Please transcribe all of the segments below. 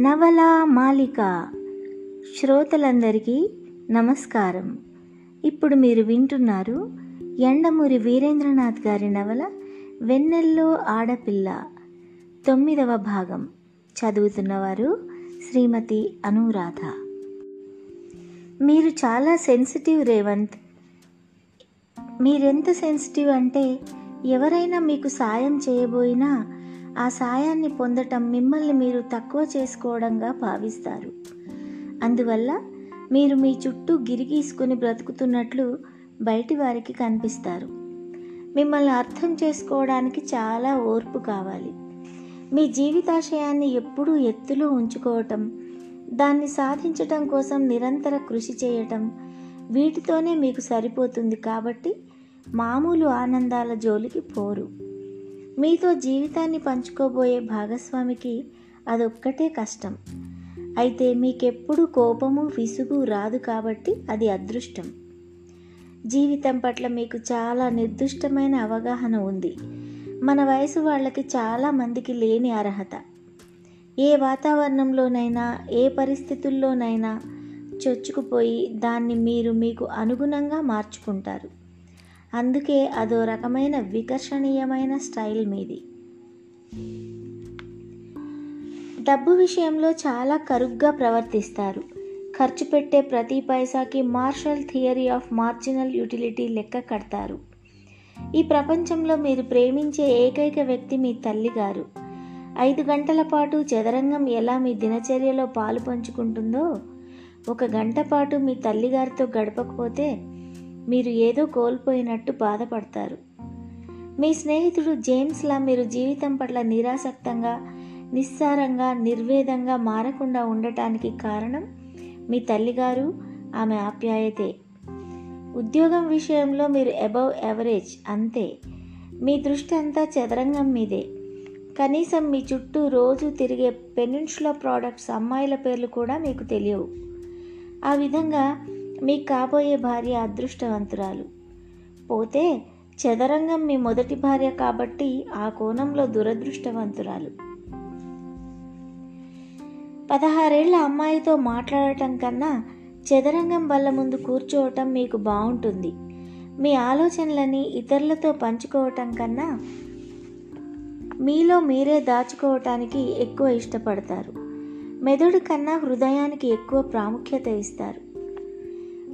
నవల మాలిక శ్రోతలందరికీ నమస్కారం. ఇప్పుడు మీరు వింటున్నారు ఎండమూరి వీరేంద్రనాథ్ గారి నవల వెన్నెల్లో ఆడపిల్ల తొమ్మిదవ భాగం. చదువుతున్నవారు శ్రీమతి అనురాధ. మీరు చాలా సెన్సిటివ్ రేవంత్. మీరెంత సెన్సిటివ్ అంటే ఎవరైనా మీకు సాయం చేయబోయినా ఆ సాయాన్ని పొందటం మిమ్మల్ని మీరు తక్కువ చేసుకోవడంగా భావిస్తారు. అందువల్ల మీరు మీ చుట్టూ గిరిగీసుకుని బ్రతుకుతున్నట్లు బయటి వారికి కనిపిస్తారు. మిమ్మల్ని అర్థం చేసుకోవడానికి చాలా ఓర్పు కావాలి. మీ జీవితాశయాన్ని ఎప్పుడూ ఎత్తులో ఉంచుకోవటం దాన్ని సాధించటం కోసం నిరంతర కృషి చేయటం వీటితోనే మీకు సరిపోతుంది కాబట్టి మామూలు ఆనందాల జోలికి పోరు. మీతో జీవితాన్ని పంచుకోబోయే భాగస్వామికి అదొక్కటే కష్టం. అయితే మీకెప్పుడు కోపము విసుగు రాదు కాబట్టి అది అదృష్టం. జీవితం పట్ల మీకు చాలా నిర్దిష్టమైన అవగాహన ఉంది. మన వయసు వాళ్ళకి చాలా మందికి లేని అర్హత. ఏ వాతావరణంలోనైనా ఏ పరిస్థితుల్లోనైనా చొచ్చుకుపోయి దాన్ని మీరు మీకు అనుగుణంగా మార్చుకుంటారు. అందుకే అదో రకమైన వికర్షణీయమైన స్టైల్ మీది. డబ్బు విషయంలో చాలా కరుగ్గా ప్రవర్తిస్తారు. ఖర్చు పెట్టే ప్రతి పైసాకి Marshall theory of marginal utility లెక్క కడతారు. ఈ ప్రపంచంలో మీరు ప్రేమించే ఏకైక వ్యక్తి మీ తల్లిగారు ఐదు గంటల పాటు చదరంగం ఎలా మీ దినచర్యలో పాలు పంచుకుంటుందో ఒక గంట పాటు మీ తల్లిగారితో గడపకపోతే మీరు ఏదో కోల్పోయినట్టు బాధపడతారు. మీ స్నేహితుడు జేమ్స్లా మీరు జీవితం పట్ల నిరాసక్తంగా నిస్సారంగా నిర్వేదంగా మారకుండా ఉండటానికి కారణం మీ తల్లిగారు ఆమె ఆప్యాయతే. ఉద్యోగం విషయంలో మీరు అబవ్ ఎవరేజ్ అంతే. మీ దృష్టి అంతా చదరంగం మీదే. కనీసం మీ చుట్టూ రోజు తిరిగే పెనిన్షులా ప్రోడక్ట్స్ అమ్మాయిల పేర్లు కూడా మీకు తెలియవు. ఆ విధంగా మీకు కాబోయే భార్య అదృష్టవంతురాలు. పోతే చదరంగం మీ మొదటి భార్య కాబట్టి ఆ కోణంలో దురదృష్టవంతురాలు. పదహారేళ్ళ అమ్మాయితో మాట్లాడటం కన్నా చదరంగం వల్ల ముందు కూర్చోవటం మీకు బాగుంటుంది మీ ఆలోచనలని ఇతరులతో పంచుకోవటం కన్నా మీలో మీరే దాచుకోవటానికి ఎక్కువ ఇష్టపడతారు. మెదడు కన్నా హృదయానికి ఎక్కువ ప్రాముఖ్యత ఇస్తారు.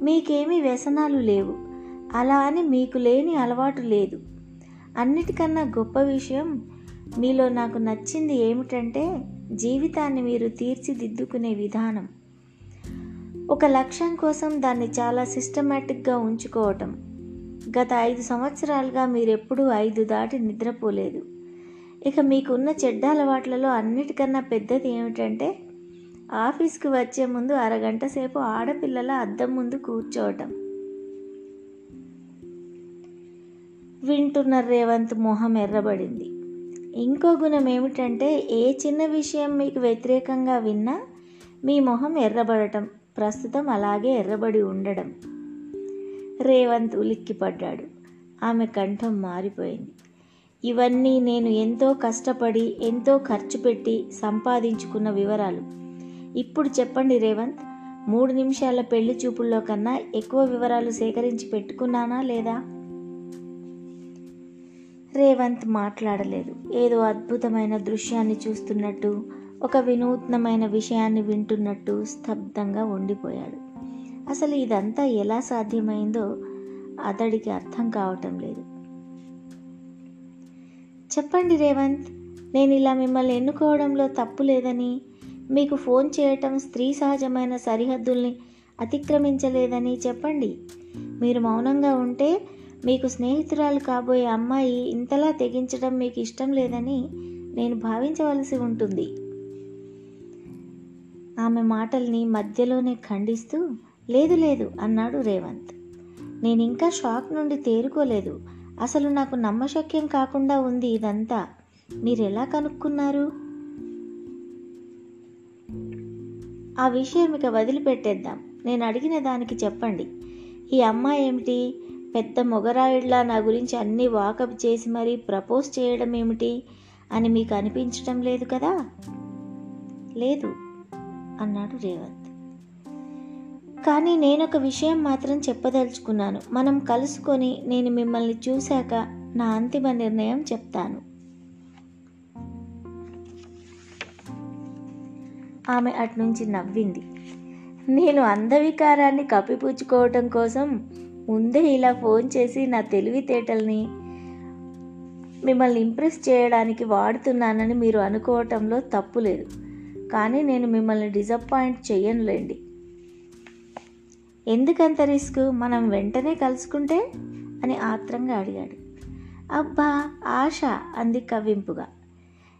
మీకేమీ వ్యసనాలు లేవు. అలా అని మీకు లేని అలవాటు లేదు. అన్నిటికన్నా గొప్ప విషయం మీలో నాకు నచ్చింది ఏమిటంటే జీవితాన్ని మీరు తీర్చిదిద్దుకునే విధానం. ఒక లక్ష్యం కోసం దాన్ని చాలా సిస్టమేటిక్గా ఉంచుకోవటం. గత ఐదు సంవత్సరాలుగా మీరెప్పుడూ ఐదు దాటి నిద్రపోలేదు. ఇక మీకున్న చెడ్డ అలవాట్లలో అన్నిటికన్నా పెద్దది ఏమిటంటే ఆఫీస్కి వచ్చే ముందు అరగంట సేపు ఆడపిల్లల అద్దం ముందు కూర్చోవటం. వింటున్న రేవంత్ మొహం ఎర్రబడింది. ఇంకో గుణం ఏమిటంటే ఏ చిన్న విషయం మీకు వ్యతిరేకంగా విన్నా మీ మొహం ఎర్రబడటం ప్రస్తుతం అలాగే ఎర్రబడి ఉండడం. రేవంత్ ఉలిక్కిపడ్డాడు. ఆమె కంఠం మారిపోయింది. ఇవన్నీ నేను ఎంతో కష్టపడి ఎంతో ఖర్చు పెట్టి సంపాదించుకున్న వివరాలు. ఇప్పుడు చెప్పండి రేవంత్ మూడు నిమిషాల పెళ్ళి చూపుల్లో కన్నా ఎక్కువ వివరాలు సేకరించి పెట్టుకున్నానా లేదా? రేవంత్ మాట్లాడలేదు. ఏదో అద్భుతమైన దృశ్యాన్ని చూస్తున్నట్టు ఒక వినూత్నమైన విషయాన్ని వింటున్నట్టు స్తబ్దంగా ఉండిపోయాడు. అసలు ఇదంతా ఎలా సాధ్యమైందో అతడికి అర్థం కావటం లేదు. చెప్పండి రేవంత్ నేను ఇలా మిమ్మల్ని ఎన్నుకోవడంలో తప్పు లేదని మీకు ఫోన్ చేయటం స్త్రీ సహజమైన సరిహద్దుల్ని అతిక్రమించలేదని చెప్పండి. మీరు మౌనంగా ఉంటే మీకు స్నేహితురాలు కాబోయే అమ్మాయి ఇంతలా తెగించడం మీకు ఇష్టం లేదని నేను భావించవలసి ఉంటుంది. ఆమె మాటల్ని మధ్యలోనే ఖండిస్తూ లేదు లేదు అన్నాడు రేవంత్. నేను ఇంకా షాక్ నుండి తేరుకోలేదు. అసలు నాకు నమ్మశక్యం కాకుండా ఉంది ఇదంతా. మీరెలా కనుక్కున్నారు? ఆ విషయం ఇక వదిలిపెట్టేద్దాం. నేను అడిగిన దానికి చెప్పండి. ఈ అమ్మాయి ఏమిటి? పెద్ద మొగరాయిడ్లా నా గురించి అన్ని వాకప్ చేసి మరీ ప్రపోజ్ చేయడం ఏమిటి? అని మీకు అనిపించటం లేదు కదా? లేదు అన్నాడు రేవంత్. కానీ నేను ఒక విషయం మాత్రం చెప్పదలుచుకున్నాను. మనం కలుసుకొని నేను మిమ్మల్ని చూశాక నా అంతిమ నిర్ణయం చెప్తాను. ఆమె అటునుంచి నవ్వింది. నేను అందవికారాన్ని కప్పిపుచ్చుకోవటం కోసం ముందే ఇలా ఫోన్ చేసి నా తెలివితేటల్ని మిమ్మల్ని ఇంప్రెస్ చేయడానికి వాడుతున్నానని మీరు అనుకోవటంలో తప్పు లేదు. కానీ నేను మిమ్మల్ని డిసప్పాయింట్ చేయనులేండి ఎందుకంత రిస్క్? మనం వెంటనే కలుసుకుంటే? అని ఆత్రంగా అడిగాడు. అబ్బా ఆశ అంది కవ్వింపుగా.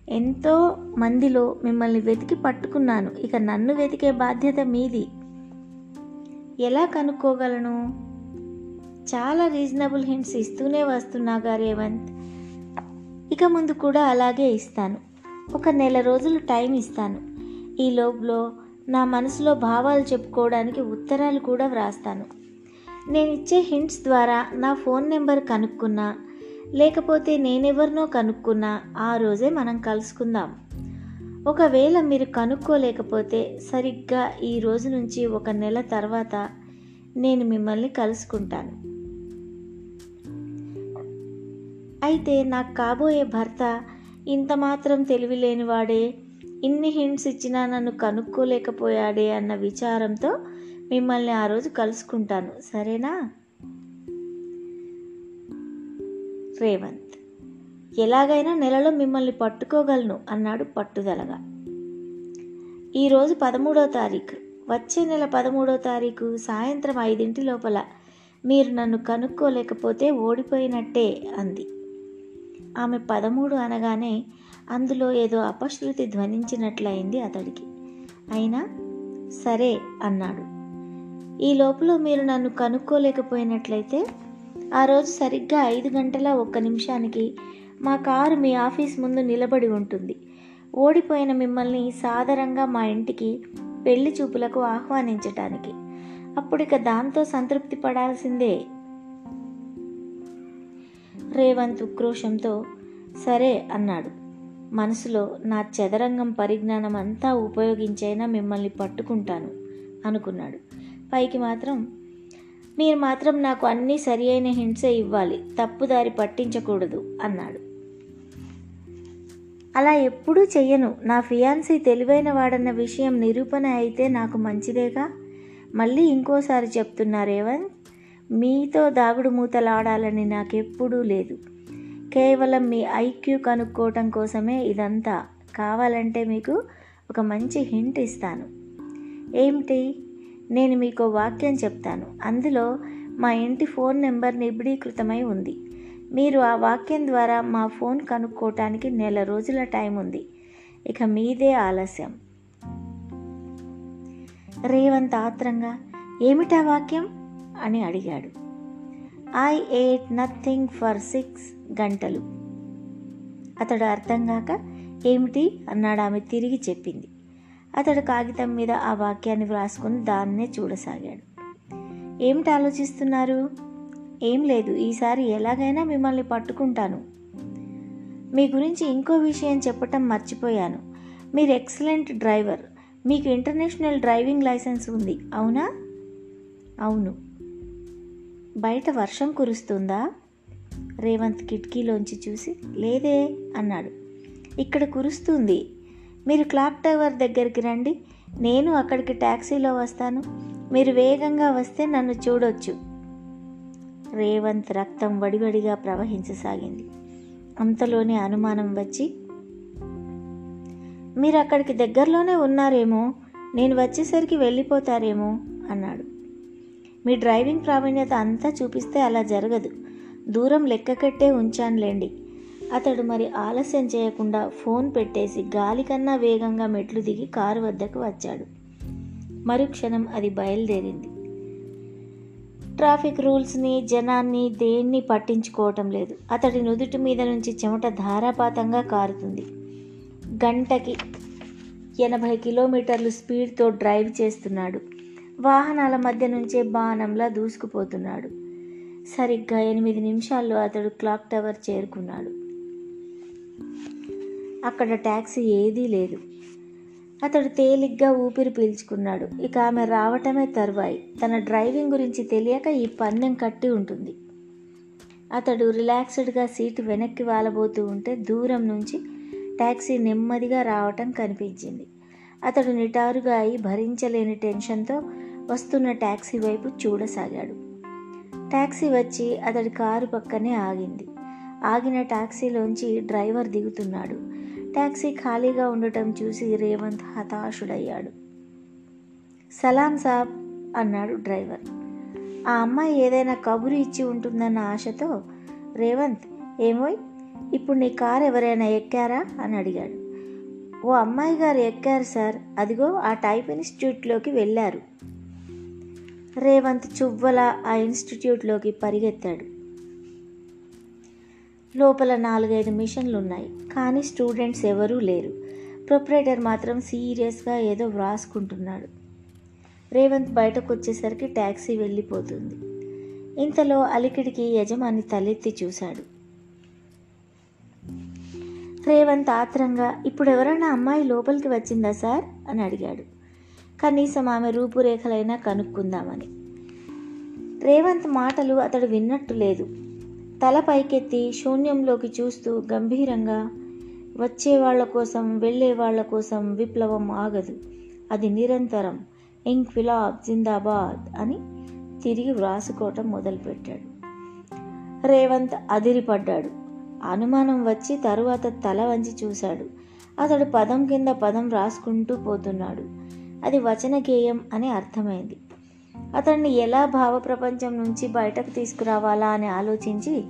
ఎంతో మందిలో మిమ్మల్ని వెతికి పట్టుకున్నాను. ఇక నన్ను వెతికే బాధ్యత మీది. ఎలా కనుక్కోగలను? చాలా రీజనబుల్ హింట్స్ ఇస్తూనే వస్తున్నాగా రేవంత్ ఇక ముందు కూడా అలాగే ఇస్తాను. ఒక నెల రోజులు టైం ఇస్తాను. ఈ లోపులో నా మనసులో భావాలు చెప్పుకోవడానికి ఉత్తరాలు కూడా వ్రాస్తాను. నేను ఇచ్చే హింట్స్ ద్వారా నా ఫోన్ నెంబర్ కనుక్కున్నా లేకపోతే నేనెవరినో కనుక్కున్నా ఆ రోజే మనం కలుసుకుందాం. ఒకవేళ మీరు కనుక్కోలేకపోతే సరిగ్గా ఈ రోజు నుంచి ఒక నెల తర్వాత నేను మిమ్మల్ని కలుసుకుంటాను. అయితే నాకు కాబోయే భర్త ఇంత మాత్రం తెలివి లేనివాడే ఇన్ని హింట్స్ ఇచ్చినా నన్ను కనుక్కోలేకపోయాడే అన్న విచారంతో మిమ్మల్ని ఆ రోజు కలుసుకుంటాను. సరేనా? రేవంత్. ఎలాగైనా నెలలో మిమ్మల్ని పట్టుకోగలను అన్నాడు పట్టుదలగా. ఈరోజు పదమూడో తారీఖు. వచ్చే నెల పదమూడో తారీఖు సాయంత్రం ఐదింటి లోపల మీరు నన్ను కనుక్కోలేకపోతే ఓడిపోయినట్టే అంది. ఆమె పదమూడు అనగానే అందులో ఏదో అపశృతి ధ్వనించినట్లయింది అతడికి. అయినా సరే అన్నాడు. ఈ లోపల మీరు నన్ను కనుక్కోలేకపోయినట్లయితే ఆ రోజు సరిగ్గా ఐదు గంటల ఒక్క నిమిషానికి మా కారు మీ ఆఫీస్ ముందు నిలబడి ఉంటుంది. ఓడిపోయిన మిమ్మల్ని సాదరంగా మా ఇంటికి పెళ్ళి చూపులకు ఆహ్వానించటానికి. అప్పుడిక దాంతో సంతృప్తి పడాల్సిందే. రేవంత్ ఉక్రోషంతో సరే అన్నాడు. మనసులో నా చదరంగం పరిజ్ఞానం అంతా ఉపయోగించైనా మిమ్మల్ని పట్టుకుంటాను అనుకున్నాడు. పైకి మాత్రం మీరు మాత్రం నాకు అన్నీ సరి అయిన హింసే ఇవ్వాలి తప్పుదారి పట్టించకూడదు అన్నాడు. అలా ఎప్పుడూ చెయ్యను. నా ఫియాన్సీ తెలివైన వాడన్న విషయం నిరూపణ అయితే నాకు మంచిదేగా? మళ్ళీ ఇంకోసారి చెప్తున్నా రేవంత్. మీతో దాగుడు మూతలాడాలని నాకెప్పుడూ లేదు. కేవలం మీ ఐక్యూ కనుక్కోవటం కోసమే ఇదంతా. కావాలంటే మీకు ఒక మంచి హింట్ ఇస్తాను. ఏమిటి? నేను మీకు వాక్యం చెప్తాను. అందులో మా ఇంటి ఫోన్ నెంబర్ నిబిడీకృతమై ఉంది. మీరు ఆ వాక్యం ద్వారా మా ఫోన్ కనుక్కోవటానికి నెల రోజుల టైం ఉంది. ఇక మీదే ఆలస్యం. రేవంత్ ఆత్రంగా ఏమిటా వాక్యం? అని అడిగాడు. I ate nothing for six గంటలు. అతడు అర్థం కాక ఏమిటి? అన్నాడు ఆమె తిరిగి చెప్పింది. అతడు కాగితం మీద ఆ వాక్యాన్ని వ్రాసుకుని దాన్నే చూడసాగాడు. ఏమిటి ఆలోచిస్తున్నారు? ఏం లేదు ఈసారి ఎలాగైనా మిమ్మల్ని పట్టుకుంటాను. మీ గురించి ఇంకో విషయం చెప్పటం మర్చిపోయాను. మీరు ఎక్సలెంట్ డ్రైవర్. మీకు ఇంటర్నేషనల్ డ్రైవింగ్ లైసెన్స్ ఉంది అవునా? అవును. బయట వర్షం కురుస్తుందా? రేవంత్ కిటికీలోంచి చూసి లేదే అన్నాడు. ఇక్కడ కురుస్తుంది. మీరు క్లాక్ టవర్ దగ్గరికి రండి. నేను అక్కడికి ట్యాక్సీలో వస్తాను. మీరు వేగంగా వస్తే నన్ను చూడొచ్చు. రేవంత్ రక్తం వడివడిగా ప్రవహించసాగింది. అంతలోనే అనుమానం వచ్చి మీరు అక్కడికి దగ్గరలోనే ఉన్నారేమో. నేను వచ్చేసరికి వెళ్ళిపోతారేమో అన్నాడు. మీ డ్రైవింగ్ ప్రావీణ్యత అంతా చూపిస్తే అలా జరగదు. దూరం లెక్క కట్టే ఉంచానులేండి. అతడు మరి ఆలస్యం చేయకుండా ఫోన్ పెట్టేసి గాలి కన్నా వేగంగా మెట్లు దిగి కారు వద్దకు వచ్చాడు. మరుక్షణం అది బయలుదేరింది. ట్రాఫిక్ రూల్స్ని జనాన్ని దేన్ని పట్టించుకోవటం లేదు. అతడి నుదుటి మీద నుంచి చెమట ధారాపాతంగా కారుతుంది. గంటకి ఎనభై కిలోమీటర్లు స్పీడ్తో డ్రైవ్ చేస్తున్నాడు. వాహనాల మధ్య నుంచే బాణంలా దూసుకుపోతున్నాడు. సరిగ్గా ఎనిమిది నిమిషాల్లో అతడు క్లాక్ టవర్ చేరుకున్నాడు. అక్కడ ట్యాక్సీ ఏదీ లేదు. అతడు తేలిగ్గా ఊపిరి పీల్చుకున్నాడు. ఇక ఆమె రావటమే తరువాయి. తన డ్రైవింగ్ గురించి తెలియక ఈ పందెం కట్టి ఉంటుంది. అతడు రిలాక్స్డ్గా సీటు వెనక్కి వాలబోతూ ఉంటే దూరం నుంచి ట్యాక్సీ నెమ్మదిగా రావటం కనిపించింది. అతడు నిటారుగా అయి భరించలేని టెన్షన్తో వస్తున్న ట్యాక్సీ వైపు చూడసాగాడు. ట్యాక్సీ వచ్చి అతడి కారు పక్కనే ఆగింది. ఆగిన టాక్సీలోంచి డ్రైవర్ దిగుతున్నాడు. ట్యాక్సీ ఖాళీగా ఉండటం చూసి రేవంత్ హతాశుడయ్యాడు. సలాం సాబ్ అన్నాడు డ్రైవర్. ఆ అమ్మాయి ఏదైనా కబురు ఇచ్చి ఉంటుందన్న ఆశతో? రేవంత్ ఏమోయ్ ఇప్పుడు నీ కారు ఎవరైనా ఎక్కారా? అని అడిగాడు. ఓ అమ్మాయి గారు ఎక్కారు సార్. అదిగో ఆ టైప్ ఇన్స్టిట్యూట్లోకి వెళ్ళారు. రేవంత్ చువ్వల ఆ ఇన్స్టిట్యూట్లోకి పరిగెత్తాడు. లోపల నాలుగైదు మిషన్లు ఉన్నాయి కానీ స్టూడెంట్స్ ఎవరూ లేరు. ప్రొపరేటర్ మాత్రం సీరియస్గా ఏదో వ్రాసుకుంటున్నాడు. రేవంత్ బయటకు వచ్చేసరికి ట్యాక్సీ వెళ్ళిపోతుంది. ఇంతలో అలికిడికి యజమాని తలెత్తి చూశాడు. రేవంత్ ఆత్రంగా ఇప్పుడు ఎవరైనా అమ్మాయి లోపలికి వచ్చిందా సార్? అని అడిగాడు. కనీసం ఆమె రూపురేఖలైనా కనుక్కుందామని. రేవంత్ మాటలు అతడు విన్నట్టు లేదు. తల పైకెత్తి శూన్యంలోకి చూస్తూ గంభీరంగా వచ్చే వాళ్ళ కోసం వెళ్ళే వాళ్ళ కోసం విప్లవం ఆగదు. అది నిరంతరం. ఇంక్విలాబ్ జిందాబాద్ అని తిరిగి వ్రాసుకోవటం మొదలుపెట్టాడు. రేవంత్ అదిరిపడ్డాడు. అనుమానం వచ్చి తరువాత తల వంచి చూశాడు. అతడు పదం కింద పదం రాసుకుంటూ పోతున్నాడు. అది వచన గేయం అని అర్థమైంది. అతన్ని ఎలా భావప్రపంచం నుంచి బయటకు తీసుకురావాలా అని ఆలోచించి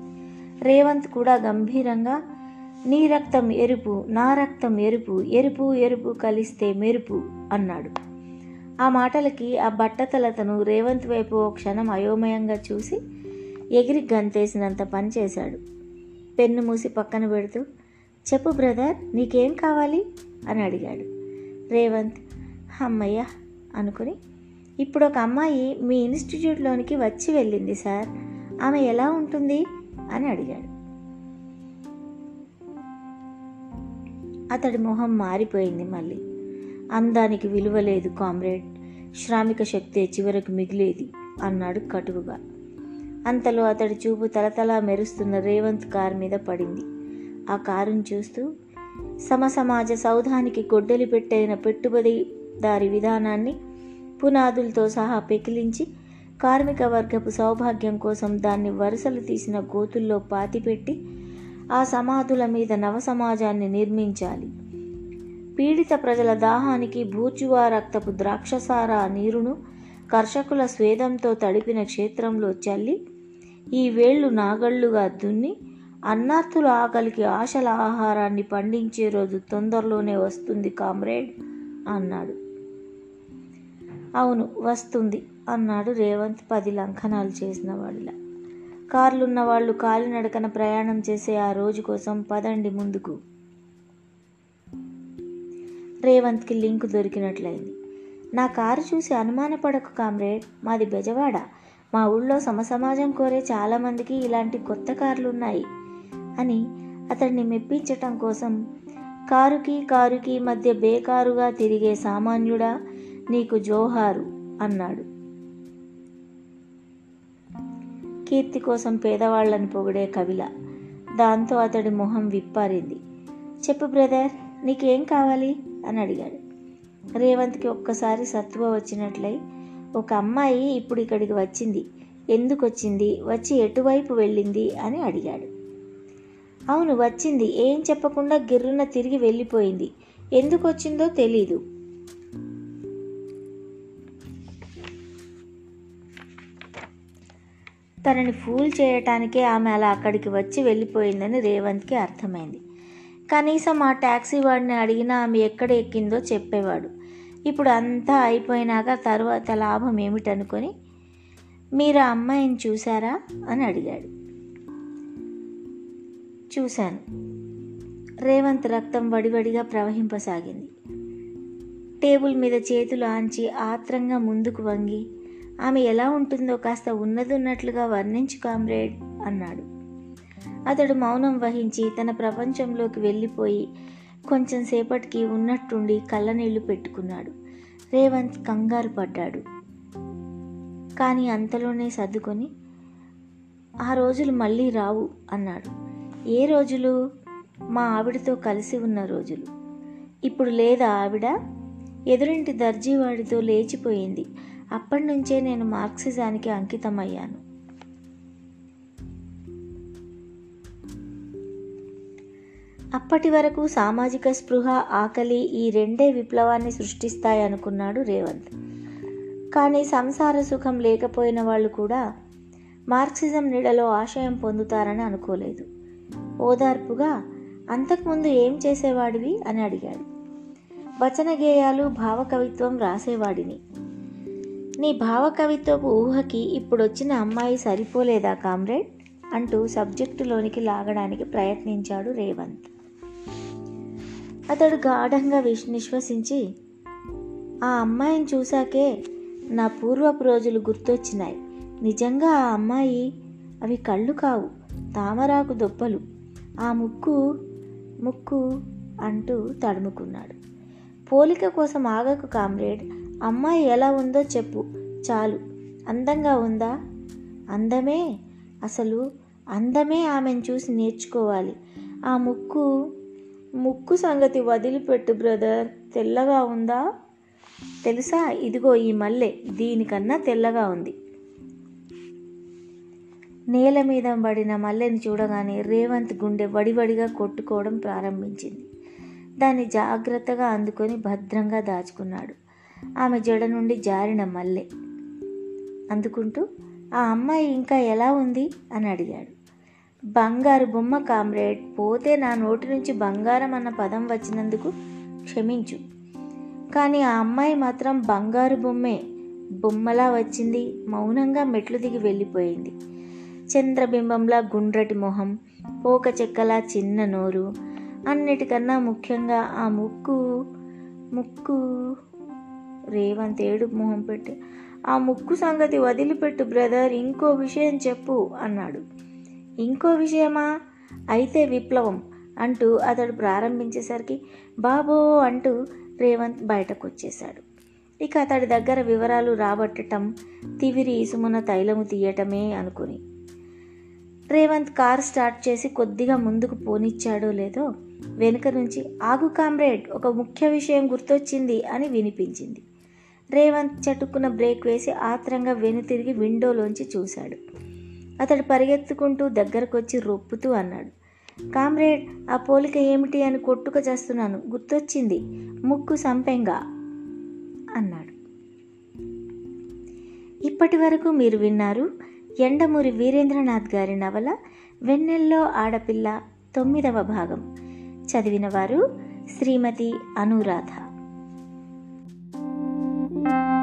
రేవంత్ కూడా గంభీరంగా నీ రక్తం ఎరుపు నా రక్తం ఎరుపు ఎరుపు ఎరుపు కలిస్తే మెరుపు అన్నాడు. ఆ మాటలకి ఆ బట్టతలతను రేవంత్ వైపు ఓ క్షణం అయోమయంగా చూసి ఎగిరి గంతేసినంత పని చేశాడు. పెన్ను మూసి పక్కన పెడుతూ చెప్పు బ్రదర్ నీకేం కావాలి? అని అడిగాడు. రేవంత్ అమ్మయ్య అనుకుని ఇప్పుడు ఒక అమ్మాయి మీ ఇన్స్టిట్యూట్లోనికి వచ్చి వెళ్ళింది సార్. ఆమె ఎలా ఉంటుంది? అని అడిగాడు. అతడి మొహం మారిపోయింది మళ్ళీ. అందానికి విలువ లేదు కామ్రేడ్. శ్రామిక శక్తే చివరకు మిగిలేది అన్నాడు కటువుగా. అంతలో అతడి చూపు తలతలా మెరుస్తున్న రేవంత్ కారు మీద పడింది. ఆ కారును చూస్తూ సమసమాజ సౌధానికి గొడ్డలి పెట్టైన పెట్టుబడిదారి విధానాన్ని పునాదులతో సహా పెకిలించి కార్మిక వర్గపు సౌభాగ్యం కోసం దాన్ని వరుసలు తీసిన గోతుల్లో పాతిపెట్టి ఆ సమాధుల మీద నవ సమాజాన్ని నిర్మించాలి. పీడిత ప్రజల దాహానికి భూచువా రక్తపు ద్రాక్షసార నీరును కర్షకుల స్వేదంతో తడిపిన క్షేత్రంలో చల్లి ఈ వేళ్ళు నాగళ్ళుగా దున్ని అన్నార్థుల ఆకలికి ఆశల ఆహారాన్ని పండించే రోజు తొందరలోనే వస్తుంది కామ్రేడ్ అన్నాడు. అవును వస్తుంది అన్నాడు రేవంత్ పది లంఘనాలు చేసిన వాడిలా. కార్లున్న వాళ్ళు కాలినడకన ప్రయాణం చేసే ఆ రోజు కోసం పదండి ముందుకు. రేవంత్కి లింక్ దొరికినట్లయింది. నా కారు చూసి అనుమానపడకు కామ్రేడ్ మాది బెజవాడ. మా ఊళ్ళో సమసమాజం కోరే చాలామందికి ఇలాంటి కొత్త కార్లు ఉన్నాయి అని అతన్ని మెప్పించటం కోసం కారుకి కారుకి మధ్య బేకారుగా తిరిగే సామాన్యుడా నీకు జోహారు అన్నాడు. కీర్తి కోసం పేదవాళ్ళని పొగిడే కవిల. దాంతో అతడి మొహం విప్పారింది. చెప్పు బ్రదర్ నీకేం కావాలి? అని అడిగాడు. రేవంత్కి ఒక్కసారి సత్తువ వచ్చినట్లయి ఒక అమ్మాయి ఇప్పుడు ఇక్కడికి వచ్చింది. ఎందుకు వచ్చింది వచ్చి ఎటువైపు వెళ్ళింది? అని అడిగాడు. అవును వచ్చింది. ఏం చెప్పకుండా గిర్రున తిరిగి వెళ్ళిపోయింది. ఎందుకు వచ్చిందో తెలీదు. తనని ఫూల్ చేయటానికే ఆమె అలా అక్కడికి వచ్చి వెళ్ళిపోయిందని రేవంత్కి అర్థమైంది. కనీసం ఆ ట్యాక్సీ వాడిని అడిగినా ఆమె ఎక్కడ ఎక్కిందో చెప్పేవాడు. ఇప్పుడు అంతా అయిపోయినాక తర్వాత లాభం ఏమిటనుకొని మీరు ఆ అమ్మాయిని చూసారా అని అడిగాడు. చూశాను. రేవంత్ రక్తం వడివడిగా ప్రవహింపసాగింది. టేబుల్ మీద చేతులు ఆంచి ఆత్రంగా ముందుకు వంగి ఆమె ఎలా ఉంటుందో కాస్త ఉన్నదున్నట్లుగా వర్ణించు కామ్రేడ్ అన్నాడు. అతడు మౌనం వహించి తన ప్రపంచంలోకి వెళ్ళిపోయి కొంచెం సేపటికి ఉన్నట్టుండి కళ్ళనీళ్ళు పెట్టుకున్నాడు. రేవంత్ కంగారు పడ్డాడు. కానీ అంతలోనే సర్దుకొని ఆ రోజులు మళ్ళీ రావు అన్నాడు. ఏ రోజులు? మా ఆవిడతో కలిసి ఉన్న రోజులు. ఇప్పుడు లేదా ఆవిడ? ఎదురింటి దర్జీవాడితో లేచిపోయింది. అప్పటి నుంచే నేను మార్క్సిజానికి అంకితమయ్యాను. అప్పటి వరకు సామాజిక స్పృహ ఆకలి ఈ రెండే విప్లవాన్ని సృష్టిస్తాయనుకున్నాడు రేవంత్. కానీ సంసార సుఖం లేకపోయిన వాళ్ళు కూడా మార్క్సిజం నీడలో ఆశయం పొందుతారని అనుకోలేదు. ఓదార్పుగా అంతకుముందు ఏం చేసేవాడివి? అని అడిగాడు. వచన గేయాలు భావకవిత్వం రాసేవాడిని. నీ భావకవిత్వపు ఊహకి ఇప్పుడొచ్చిన అమ్మాయి సరిపోలేదా కామ్రేడ్? అంటూ సబ్జెక్టులోనికి లాగడానికి ప్రయత్నించాడు రేవంత్. అతడు గాఢంగా విశ్వసించి ఆ అమ్మాయిని చూశాకే నా పూర్వపు రోజులు గుర్తొచ్చినాయి. నిజంగా ఆ అమ్మాయి అవి కళ్ళు కావు తామరాకు దొప్పలు ఆ ముక్కు ముక్కు అంటూ తడుముకున్నాడు. పోలిక కోసం ఆగకు కామ్రేడ్. అమ్మాయి ఎలా ఉందో చెప్పు. చాలు. అందంగా ఉందా? అందమే? అసలు అందమే ఆమెను చూసి నేర్చుకోవాలి. ఆ ముక్కు ముక్కు సంగతి వదిలిపెట్టు బ్రదర్. తెల్లగా ఉందా? తెలుసా? ఇదిగో ఈ మల్లె. దీనికన్నా తెల్లగా ఉంది. నేల మీద పడిన మల్లెని చూడగానే రేవంత్ గుండె వడివడిగా కొట్టుకోవడం ప్రారంభించింది. దాన్ని జాగ్రత్తగా అందుకొని భద్రంగా దాచుకున్నాడు. ఆమె జడ నుండి జారిన మల్లె. అందుకుంటూ ఆ అమ్మాయి ఇంకా ఎలా ఉంది? అని అడిగాడు. బంగారు బొమ్మ కామ్రేడ్ పోతే నా నోటి నుంచి బంగారం అన్న పదం వచ్చినందుకు క్షమించు. కానీ ఆ అమ్మాయి మాత్రం బంగారు బొమ్మే. బొమ్మలా వచ్చింది మౌనంగా మెట్లు దిగి వెళ్ళిపోయింది. చంద్రబింబంలా గుండ్రటి మొహం పోక చెక్కలా చిన్న నోరు అన్నిటికన్నా ముఖ్యంగా ఆ ముక్కు ముక్కు రేవంత్ ఏడు మొహం పెట్టి. ఆ ముక్కు సంగతి వదిలిపెట్టు బ్రదర్. ఇంకో విషయం చెప్పు అన్నాడు. ఇంకో విషయమా? అయితే విప్లవం అంటూ అతడు ప్రారంభించేసరికి బాబో అంటూ రేవంత్ బయటకు వచ్చేశాడు ఇక అతడి దగ్గర వివరాలు రాబట్టటం తివిరి ఇసుమున తైలము తీయటమే అనుకుని. రేవంత్ కార్ స్టార్ట్ చేసి కొద్దిగా ముందుకు పోనిచ్చాడో లేదో వెనుక నుంచి ఆగు కామ్రేడ్ ఒక ముఖ్య విషయం గుర్తొచ్చింది అని వినిపించింది. రేవంత్ చటుక్కున బ్రేక్ వేసి ఆత్రంగా వెనుతిరిగి విండోలోంచి చూశాడు. అతడు పరిగెత్తుకుంటూ దగ్గరకొచ్చి రొప్పుతూ అన్నాడు. కామ్రేడ్ ఆ పోలిక ఏమిటి అని కొట్టుక చేస్తున్నాను. గుర్తొచ్చింది. ముక్కు సంపెంగా అన్నాడు. ఇప్పటి వరకు మీరు విన్నారు ఎండమూరి వీరేంద్రనాథ్ గారి నవల వెన్నెల్లో ఆడపిల్ల తొమ్మిదవ భాగం. చదివిన వారు శ్రీమతి అనురాధ. Thank you.